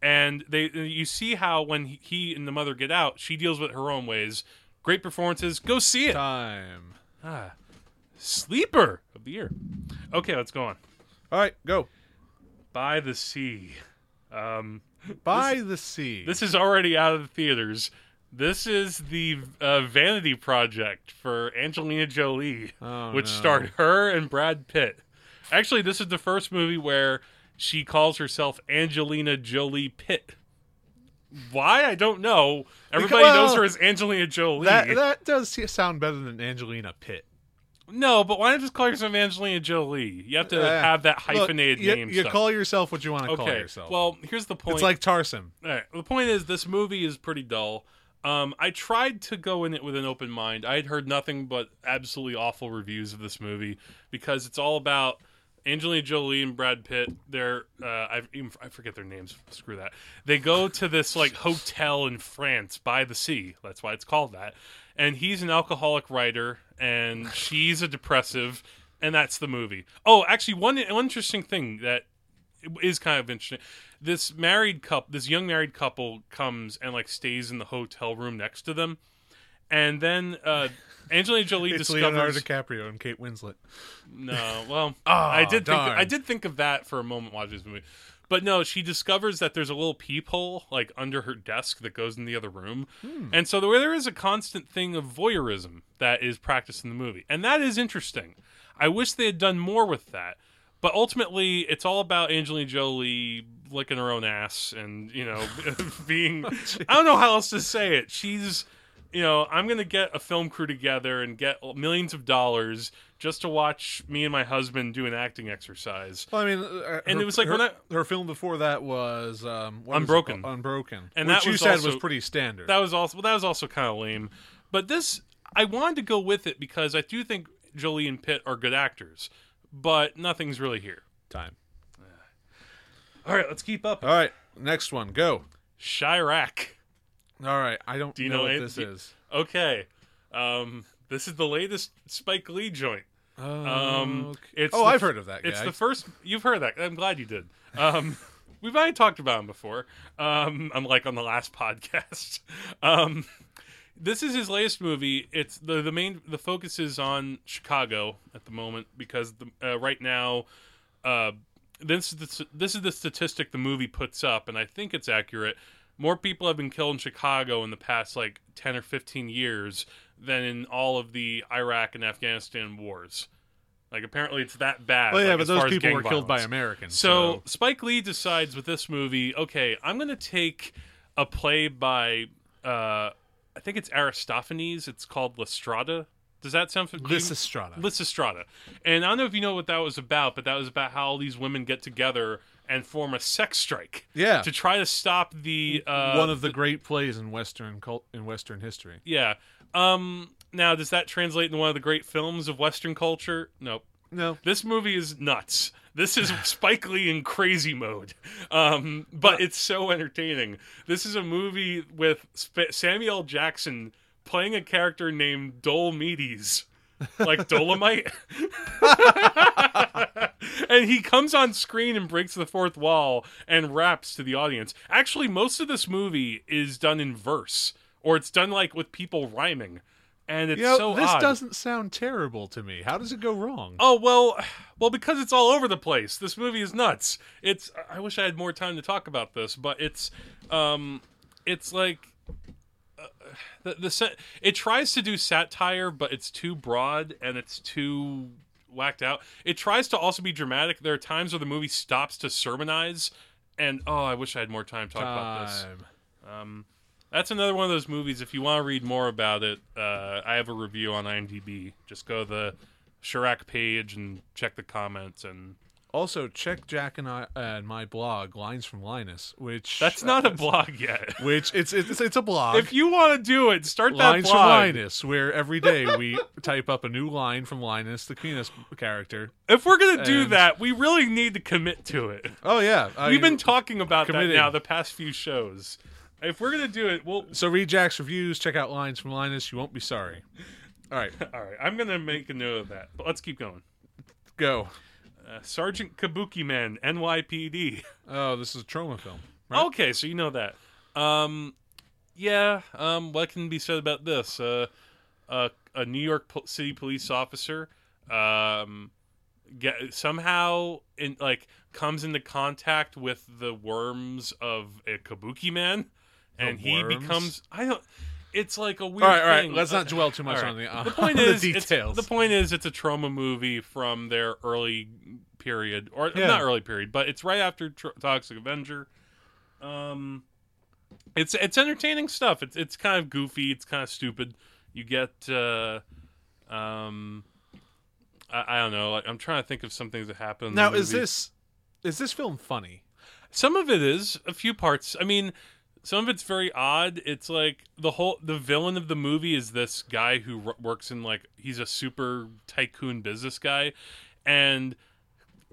and they you see how when he- and the mother get out, she deals with her own ways. Great performances. Go see it. Time. Ah, sleeper of the year. Okay, let's go on. All right, go. By the sea. Um, By the sea. This is already out of the theaters. This is the uh, Vanity Project for Angelina Jolie, Oh, which no. starred her and Brad Pitt. Actually, this is the first movie where she calls herself Angelina Jolie Pitt. Why? I don't know. Everybody well, knows her as Angelina Jolie. that that does sound better than Angelina Pitt. no, but why not just call yourself Angelina Jolie? You have to Uh, have that Look, hyphenated you, name. You stuff. call yourself what you want to call yourself. Well, here's the point. it's like Tarsem. All right. The point is, this movie is pretty dull. Um, I tried to go in it with an open mind. I had heard nothing but absolutely awful reviews of this movie because it's all about Angelina Jolie and Brad Pitt. They're uh, I I forget their names. Screw that. They go to this like hotel in France by the sea. That's why it's called that. And he's an alcoholic writer, and she's a depressive, and that's the movie. Oh, actually, one, one interesting thing that is kind of interesting. This married couple, this young married couple, comes and like stays in the hotel room next to them, and then uh, Angelina Jolie It's discovers. Leonardo DiCaprio and Kate Winslet. No, well, <laughs> Ah, I did think. I did think of that for a moment watching this movie, but no, she discovers that there's a little peephole like under her desk that goes in the other room, Hmm. and so there, there is a constant thing of voyeurism that is practiced in the movie, and that is interesting. I wish they had done more with that, but ultimately, it's all about Angelina Jolie licking her own ass and you know <laughs> being. I don't know how else to say it. She's you know, I'm going to get a film crew together and get millions of dollars just to watch me and my husband do an acting exercise. Well, I mean, uh, And her- it was like her, when I- her film before that was um, what is it Unbroken. called? Unbroken, And which that you was said also- was pretty standard. That was also well, that was also kind of lame. But this I wanted to go with it because I do think Jolie and Pitt are good actors, but nothing's really here. Time. All right, let's keep up. All right, next one, go. Chi-Raq. All right, I don't do you know, know what it? this is. Okay. Um this is the latest Spike Lee joint. Um, Um, it's oh, the I've heard of that guy. It's the first you've heard of that. I'm glad you did. Um, <laughs> we've already talked about him before. Um, like on the last <laughs> podcast. Um, this is his latest movie. It's the the main the focus is on Chicago at the moment because the, uh, right now, uh, this is the, this is the statistic the movie puts up, and I think it's accurate. More people have been killed in Chicago in the past like ten or fifteen years than in all of the Iraq and Afghanistan wars. Like apparently it's that bad. well, yeah, like, but those people were killed by. Americans. So Spike Lee decides with this movie, okay, I'm going to take a play by, uh, I think it's Aristophanes. It's called Lystrata. Does that sound familiar? Lysistrata. Lysistrata. And I don't know if you know what that was about, but that was about how all these women get together and form a sex strike yeah, to try to stop the uh, one of the great plays in Western cult in Western history. yeah. Um. Now, does that translate into one of the great films of Western culture? Nope. No, This movie is nuts. This is <laughs> Spike Lee in crazy mode, um, but it's so entertaining. This is a movie with Sp- Samuel. Jackson playing a character named Dolomedes, like <laughs> Dolomite, <laughs> and he comes on screen and breaks the fourth wall and raps to the audience. Actually, most of this movie is done in verse, or it's done like with people rhyming, and it's you know, so this odd. doesn't sound terrible to me. How does it go wrong? Oh well, well because it's all over the place. This movie is nuts. It's. I wish I had more time to talk about this, but it's, um, it's like. uh, The, the it tries to do satire, but it's too broad and it's too whacked out. It tries to also be dramatic. There are times where the movie stops to sermonize, and oh, I wish I had more time to talk about this. Time. Um, That's another one of those movies. If you want to read more about it, uh, I have a review on IMDb. Just go to the Chi-Raq page and check the comments. And Also, check Jack and I and my blog, Lines from Linus, which that's uh, not a blog yet. <laughs> which it's it's it's a blog. if you want to do it, start that Lines from blog. Linus, where every day we <laughs> type up a new line from Linus, the Keenest character. If we're gonna do And- that, we really need to commit to it. Oh yeah, I- We've been talking about committed. that now the past few shows. If we're gonna do it, well, so read Jack's reviews, check out Lines from Linus. You won't be sorry. All right, <laughs> all right. I'm gonna make a note of that. But let's keep going. go. Uh, Sergeant Kabuki Man, NYPD. Oh, this is a Troma film. Right? Okay, so you know that. Um, yeah. Um, what can be said about this? Uh, uh, a New York po- City police officer, um, get somehow in like comes into contact with the worms of a Kabuki man, and he becomes. I don't. It's like a weird. All right, all right. thing. Let's not Uh, dwell too much right. on the, uh, <laughs> the point on is the it's- details. the point is it's a Troma movie from their early period or Yeah. not early period but it's right after Tr- toxic avenger um it's it's entertaining stuff it's it's kind of goofy it's kind of stupid you get uh um I, I don't know like, i'm trying to think of some things that happen now, is this is this film funny? Some of it is a few parts. I mean, some of it's very odd. It's like the whole the villain of the movie is this guy who r- works in like he's a super tycoon business guy, and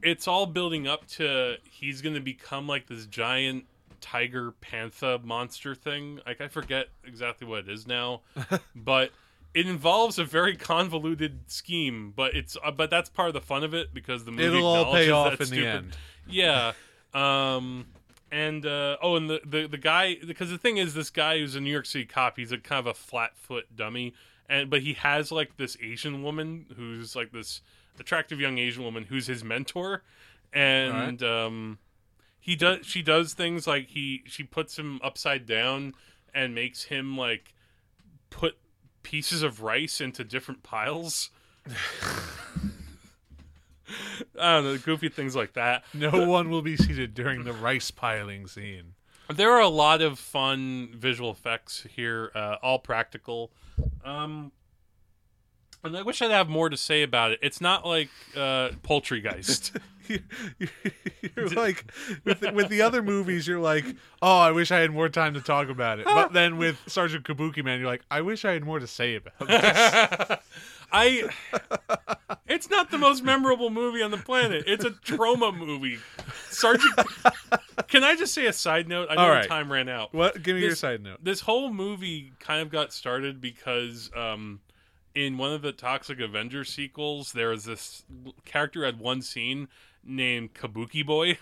it's all building up to he's going to become like this giant tiger panther monster thing. Like I forget exactly what it is now, <laughs> but it involves a very convoluted scheme. But it's uh, but that's part of the fun of it because the movie It'll all pay off in stupid- the end. yeah. Um and uh oh and the, the the guy because the thing is this guy who's a New York City cop, he's a kind of a flat foot dummy. And but he has like this Asian woman who's like this attractive young Asian woman who's his mentor. And um he does she does things like he she puts him upside down and makes him like put pieces of rice into different piles. <laughs> I don't know, goofy things like that. No one will be seated during the rice piling scene. There are a lot of fun visual effects here, uh, all practical. Um, and I wish I'd have more to say about it. It's not like uh, Poultrygeist. <laughs> you're like with the, with the other movies you're like oh i wish i had more time to talk about it but then with sergeant kabuki man you're like i wish i had more to say about it <laughs> I. It's not the most memorable movie on the planet. It's a Troma movie. Sergeant. Can I just say a side note? I know right. time ran out. what give me your side note this whole movie kind of got started because um, in one of the Toxic Avenger sequels, there was this character had one scene named Kabuki Boy,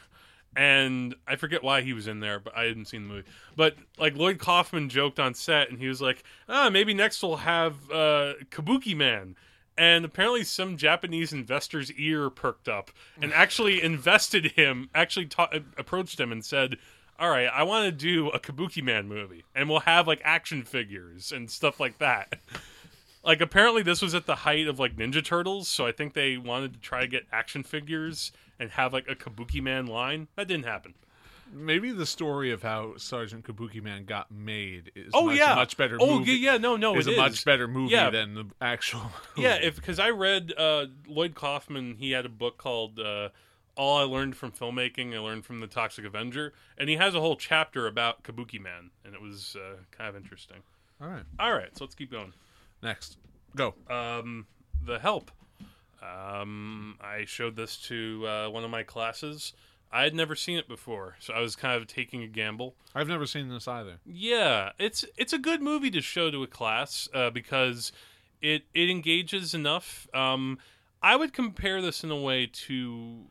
and I forget why he was in there, but I hadn't seen the movie. But like Lloyd Kaufman joked on set, and he was like, "Ah, maybe next we'll have uh, Kabuki Man." And apparently, some Japanese investor's ear perked up and actually <laughs> invested him. Actually, ta- approached him and said, "All right, I want to do a Kabuki Man movie, and we'll have like action figures and stuff like that." <laughs> like, apparently, this was at the height of like Ninja Turtles, so I think they wanted to try to get action figures and have like a Kabuki Man line. That didn't happen. maybe the story of how sergeant kabuki man got made is Oh much, yeah, much better Oh movie yeah, yeah, no, no, is it a much better movie Yeah. than the actual <laughs> Yeah, if because I read uh, Lloyd Kaufman, he had a book called uh, "All I Learned from Filmmaking." I learned from the Toxic Avenger, and he has a whole chapter about Kabuki Man, and it was uh, kind of interesting. all right All right, so let's keep going. next go Um, the Help. Um, I showed this to uh, one of my classes. I had never seen it before, so I was kind of taking a gamble. i've never seen this either Yeah, it's it's a good movie to show to a class uh, because it it engages enough. Um, I would compare this in a way to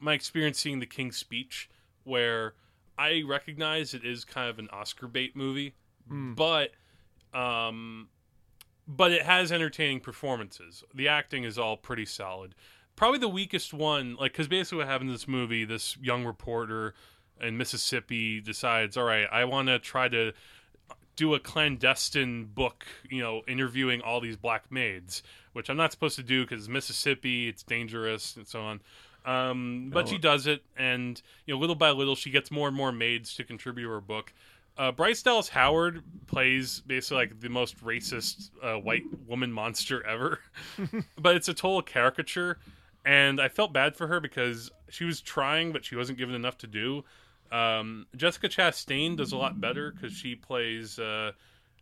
my experience seeing The King's Speech, where I recognize it is kind of an Oscar bait movie, but um, but it has entertaining performances. The acting is all pretty solid. Probably the weakest one, like because basically what happened in this movie, this young reporter in Mississippi decides, all right, I want to try to do a clandestine book, you know, interviewing all these black maids, which I'm not supposed to do because Mississippi, it's dangerous and so on. Um, but she does it, and you know, little by little, she gets more and more maids to contribute to her book. Uh, Bryce Dallas Howard plays basically like the most racist uh, white woman monster <laughs> ever, but it's a total caricature. And I felt bad for her because she was trying, but she wasn't given enough to do. Um, Jessica Chastain does a lot better because she plays uh,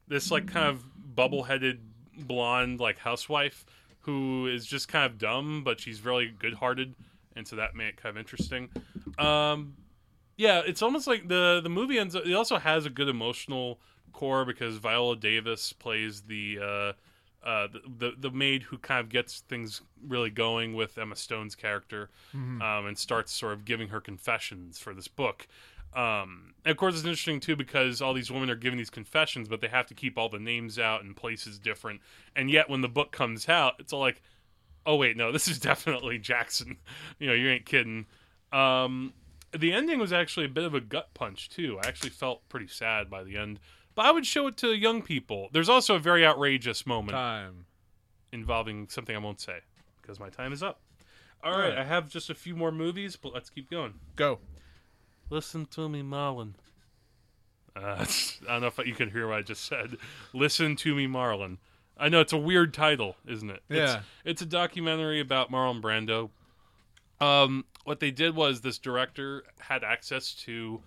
this like kind of bubble-headed blonde like housewife who is just kind of dumb, but she's really good-hearted, and so that made it kind of interesting. Um, yeah, it's almost like the the movie ends. Up, it also has a good emotional core because Viola Davis plays the. Uh, uh, the, the the maid who kind of gets things really going with Emma Stone's character, um, and starts sort of giving her confessions for this book. Um, and of course, it's interesting too because all these women are giving these confessions, but they have to keep all the names out and places different. And yet, when the book comes out, it's all like, "Oh wait, no, <laughs> this is definitely Jackson." you know, you ain't kidding. Um, the ending was actually a bit of a gut punch too. I actually felt pretty sad by the end, but I would show it to young people. There's also a very outrageous moment Time. involving something I won't say because my time is up. All All right, right. I have just a few more movies, but let's keep going. Go. Listen to me, Marlon. Uh, <laughs> I don't know if you can hear what I just said. Listen to me, Marlon. I know it's a weird title, isn't it? It's, Yeah. it's a documentary about Marlon Brando. Um, what they did was this director had access to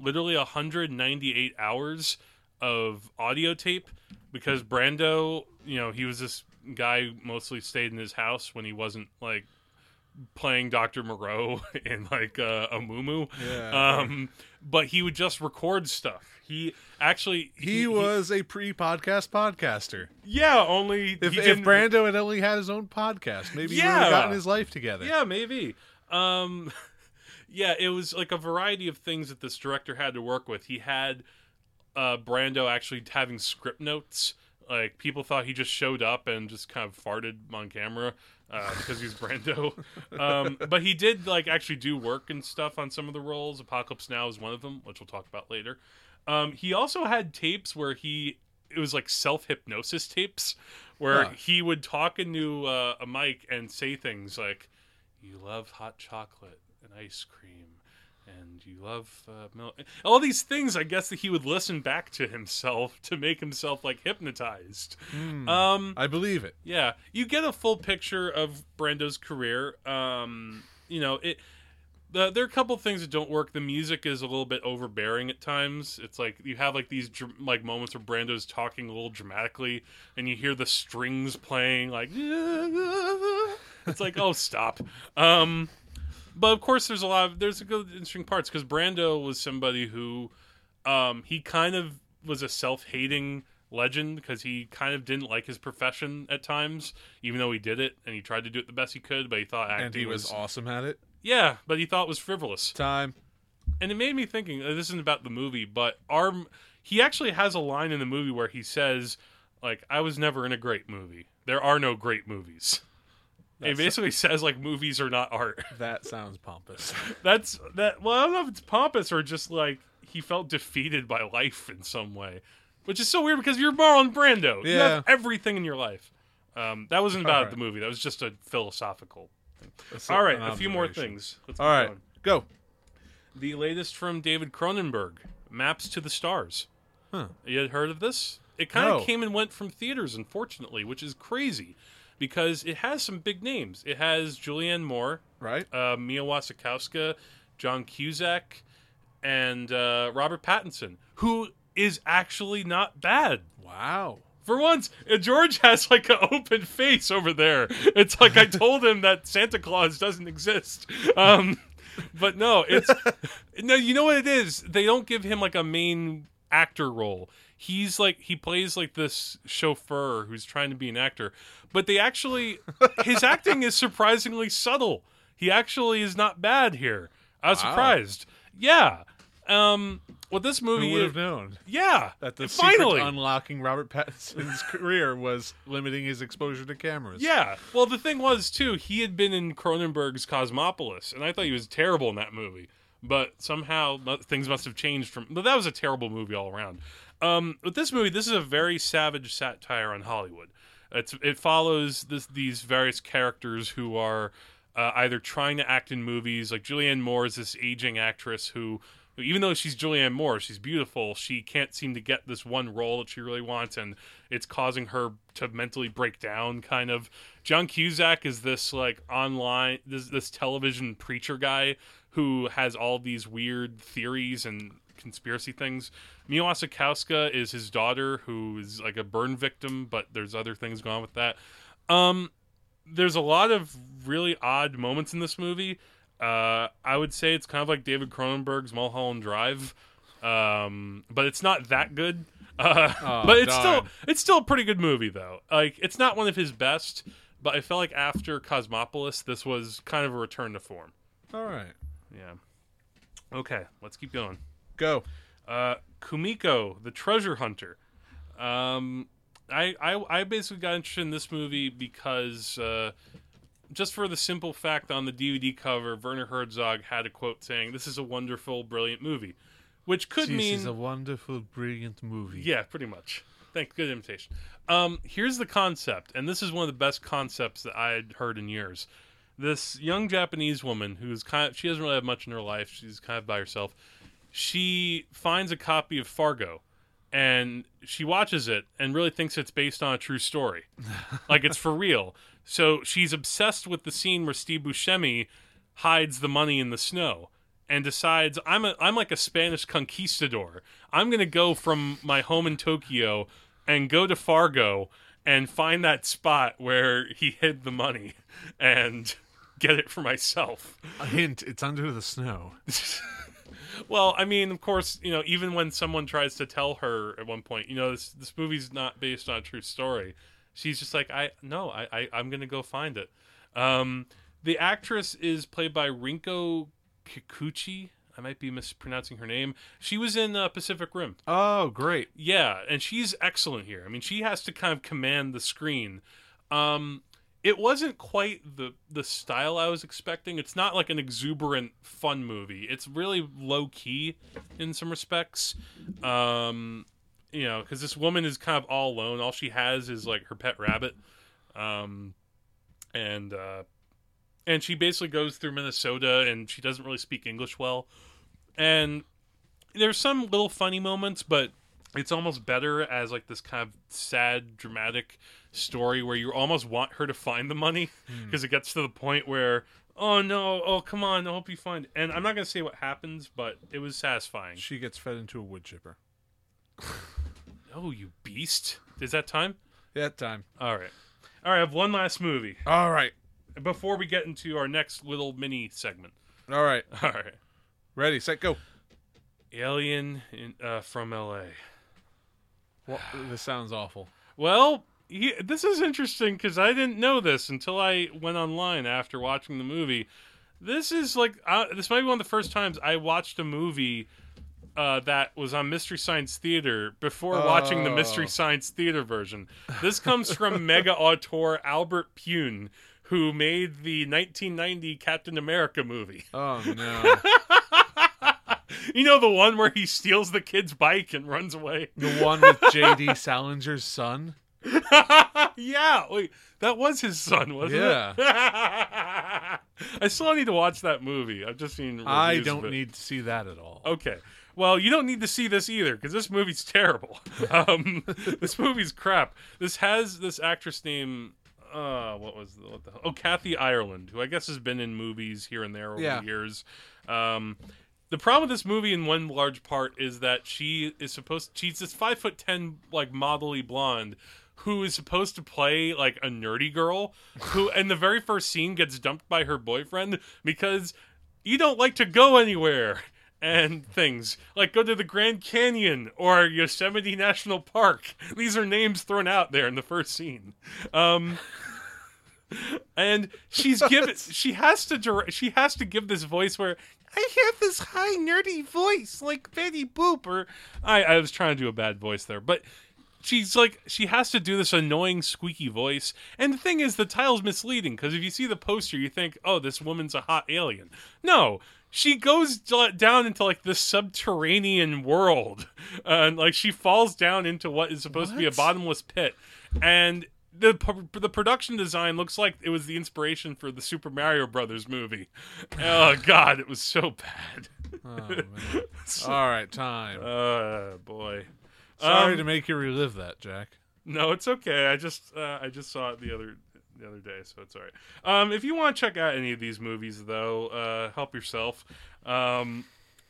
literally 198 hours of audio tape because Brando, you know, he was this guy who mostly stayed in his house when he wasn't like playing Dr. Moreau <laughs> in like uh, a moo Yeah. um, but he would just record stuff. He actually He was a pre-podcast podcaster. yeah. Only If, if Brando had only had his own podcast, maybe he would have gotten his life together. yeah, maybe. Um, <laughs> yeah, it was like a variety of things that this director had to work with. He had uh, Brando actually having script notes. Like people thought he just showed up and just kind of farted on camera uh, <laughs> because he's Brando. um, but he did like actually do work and stuff on some of the roles. Apocalypse Now is one of them, which we'll talk about later. Um, he also had tapes where he it was like self hypnosis tapes where Huh. he would talk into uh, a mic and say things like, "You love hot chocolate and ice cream." And you love uh, milk. All these things, I guess that he would listen back to himself to make himself like hypnotized. Hmm. Um, I believe it. yeah, you get a full picture of Brando's career. Um, you know, it. The, there are a couple things that don't work. The music is a little bit overbearing at times. It's like you have like these dr- like moments where Brando's talking a little dramatically, and you hear the strings playing like. <laughs> It's like, oh, stop. Um, but of course, there's a lot of there's a good interesting parts because Brando was somebody who, um, he kind of was a self-hating legend because he kind of didn't like his profession at times, even though he did it and he tried to do it the best he could. But he thought acting And he was awesome at it. yeah, but he thought it was frivolous, Time. and it made me thinking. uh, This isn't about the movie, but our he actually has a line in the movie where he says, "Like I was never in a great movie. There are no great movies." He That's- basically says like movies are not art. <laughs> That sounds pompous. That's that. Well, I don't know if it's pompous or just like he felt defeated by life in some way, which is so weird because you're Marlon Brando. You have Yeah. everything in your life. Um, that wasn't about right. the movie. That was just a philosophical. That's All right, a few more things. Let's All going. go. The latest from David Cronenberg, Maps to the Stars. Huh. You had heard of this? It kind of No. came and went from theaters, unfortunately, which is crazy because it has some big names. It has Julianne Moore, Right. uh, Mia Wasikowska, John Cusack, and uh, Robert Pattinson, who is actually not bad. Wow. For once, George has like an open face over there. It's like I told him that Santa Claus doesn't exist. Um, but no, it's <laughs> no. You know what it is? They don't give him like a main actor role. He's like he plays like this chauffeur who's trying to be an actor, but they actually his <laughs> acting is surprisingly subtle. He actually is not bad here. I was Wow. surprised. Yeah. Um, what this Who movie would have known yeah, that the finally unlocking Robert Pattinson's <laughs> career was limiting his exposure to cameras? Yeah. Well, the thing was too, he had been in Cronenberg's Cosmopolis, and I thought he was terrible in that movie. But somehow things must have changed from. But that was a terrible movie all around. Um, with this movie, this is a very savage satire on Hollywood. It's it follows this, these various characters who are uh, either trying to act in movies, like Julianne Moore is this aging actress who even though she's Julianne Moore, she's beautiful. She can't seem to get this one role that she really wants, and it's causing her to mentally break down. Kind of. John Cusack is this like online this this television preacher guy who has all these weird theories and conspiracy things. Mia Wasikowska is his daughter, who is like a burn victim, but there's other things going on with that. Um, there's a lot of really odd moments in this movie. Uh, I would say it's kind of like David Cronenberg's Mulholland Drive, um, but it's not that good. Uh, Oh, but it's darn. still it's still a pretty good movie though. Like it's not one of his best, but I felt like after Cosmopolis, this was kind of a return to form. All right, Yeah. Okay, let's keep going. Go. Uh, Kumiko, the treasure hunter. Um, I, I I basically got interested in this movie because uh, just for the simple fact on the DVD cover, Werner Herzog had a quote saying, "This is a wonderful, brilliant movie," which could this mean is a wonderful, brilliant movie. yeah, pretty much. Thanks. Good imitation. Um, here's the concept, and this is one of the best concepts that I had heard in years. This young Japanese woman who's kind of she doesn't really have much in her life. She's kind of by herself. She finds a copy of Fargo, and she watches it and really thinks it's based on a true story, <laughs> like it's for real. So she's obsessed with the scene where Steve Buscemi hides the money in the snow and decides I'm a I'm like a Spanish conquistador. I'm gonna go from my home in Tokyo and go to Fargo and find that spot where he hid the money and <laughs> get it for myself. A hint: it's under the snow. <laughs> Well, I mean, of course, you know, even when someone tries to tell her at one point, you know, this this movie's not based on a true story, she's just like, I no, I, I I'm gonna go find it. Um, the actress is played by Rinko Kikuchi. I might be mispronouncing her name. She was in uh, Pacific Rim. Oh, great. Yeah, and she's excellent here. I mean, she has to kind of command the screen. Um, it wasn't quite the the style I was expecting. It's not like an exuberant fun movie. It's really low key in some respects. Um, you know, because this woman is kind of all alone. All she has is like her pet rabbit, um, and uh, and she basically goes through Minnesota, and she doesn't really speak English well. And there's some little funny moments, but it's almost better as like this kind of sad, dramatic story where you almost want her to find the money because it gets to the point where, oh no, oh come on, I hope you find. And I'm not gonna say what happens, but it was satisfying. She gets fed into a wood chipper. <sighs> Oh, you beast! Is that time? Yeah, time. All right, all right. I have one last movie All right. before we get into our next little mini segment. All right. <laughs> All right, Ready, set, go. Alien in, uh, from L.A. Well, this sounds awful. Well, he, this is interesting because I didn't know this until I went online after watching the movie. This is like uh, this might be one of the first times I watched a movie uh, that was on Mystery Science Theater before watching the Mystery Oh. Science Theater version. <laughs> This comes from mega auteur Albert Pyun, who made the 1990 Captain America movie. Oh no. <laughs> <laughs> You know the one where he steals the kid's bike and runs away. the one with J.D. Salinger's son. <laughs> yeah, wait, that was his son, wasn't Yeah. it? Yeah. <laughs> I still need to watch that movie. I've just seen. I don't need to see that at all. Okay. Well, you don't need to see this either because this movie's terrible. Um, this movie's crap. This has this actress named uh, what was the, what the oh Kathy Ireland, who I guess has been in movies here and there over Yeah. the years. Um, the problem with this movie, in one large part, is that she is supposed she's this five foot ten like modelly blonde who is supposed to play like a nerdy girl who <laughs> in the very first scene gets dumped by her boyfriend because you don't like to go anywhere and things like go to the Grand Canyon or Yosemite National Park. These are names thrown out there in the first scene. Um, <laughs> and she's given she has to direct, she has to give this voice where I have this high nerdy voice like Betty Boop or I I was trying to do a bad voice there, but she's like she has to do this annoying squeaky voice. And the thing is the title's misleading because if you see the poster you think oh this woman's a hot alien. No she goes down into like this subterranean world <laughs> and like she falls down into what is supposed to be a bottomless pit. And the the production design looks like it was the inspiration for the Super Mario Brothers movie. <laughs> Oh god, it was so bad. Oh, <laughs> man. All right, time. Uh, boy. Sorry Um, to make you relive that, Jack. No, it's okay. I just uh, I just saw it the other the other day, so it's all right. Um, if you want to check out any of these movies, though, uh, help yourself. Um,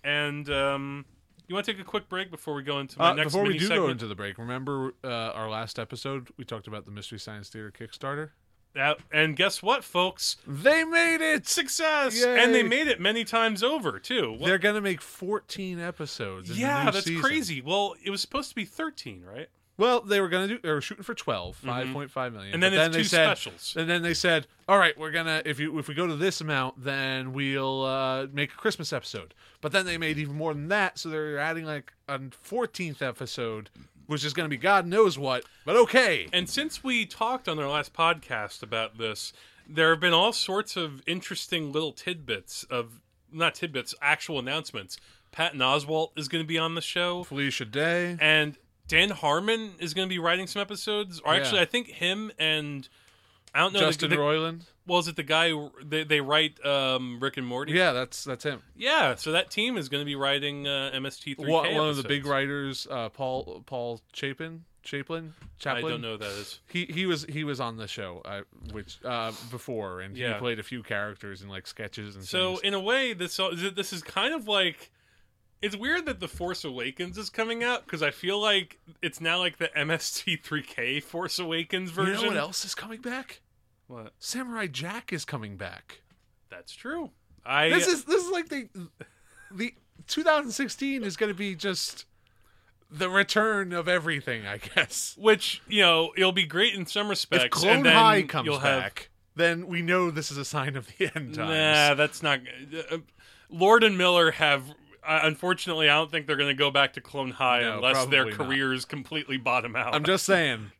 and um, you want to take a quick break before we go into my Uh, next before we do segment? go into the break, remember uh, our last episode? We talked about the Mystery Science Theater Kickstarter. That- and guess what, folks? They made it. Success, and they made it many times over too. What- They're gonna make 14 episodes. Yeah, that's season. crazy. Well, it was supposed to be thirteen, right? Well, they were gonna do. They were shooting for 12, 5.5 million. And then it's then they two said, specials. And then they said, "All right, we're gonna if you if we go to this amount, then we'll uh, make a Christmas episode." But then they made even more than that, so they're adding like a 14th episode, which is gonna be God knows what. But okay, And since we talked on our last podcast about this, there have been all sorts of interesting little tidbits of not tidbits, actual announcements. Patton Oswalt is going to be on the show, Felicia Day. and Dan Harmon is going to be writing some episodes. Or actually, Yeah. I think him and I don't know. the- Justin the, Roiland. well, is it the guy who- they, they write um, Rick and Morty? Yeah, that's that's him. Yeah, so that team is going to be writing uh, MST3K. One, one of the big episodes. writers, uh, Paul Paul Chapin. Chaplin, I Chaplin. don't know who that is. He he was he was on the show, uh, which uh, before, and he played a few characters in like sketches and So things. in a way, this this is kind of like it's weird that the Force Awakens is coming out because I feel like it's now like the MST3K Force Awakens You version. know what else is coming back? What? Samurai Jack is coming back. That's true. I This is this is like the the 2016 is going to be just the return of everything, I guess. which you know it'll be great in some respects. If Clone and then High comes you'll have, back, then we know this is a sign of the end times. Nah, that's not. Uh, Lord and Miller have. Uh, unfortunately, I don't think they're going to go back to Clone High No, unless their probably not. careers completely bottom out. I'm just saying.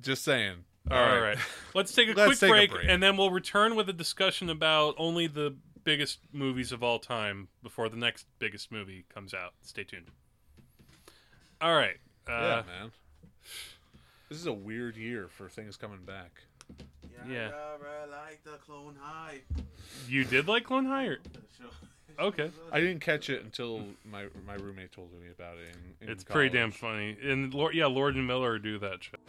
Just saying. All right. <laughs> Let's take a Let's quick take a break, break. and then we'll return with a discussion about only the biggest movies of all time before the next biggest movie comes out. Stay tuned. All right. Uh, yeah, man. This is a weird year for things coming back. Yeah. like the Clone High. You did like Clone High? Or... Okay. I didn't catch it until my my roommate told me about it. In, in It's pretty damn funny. And Lord, yeah, Lord and Miller do that shit.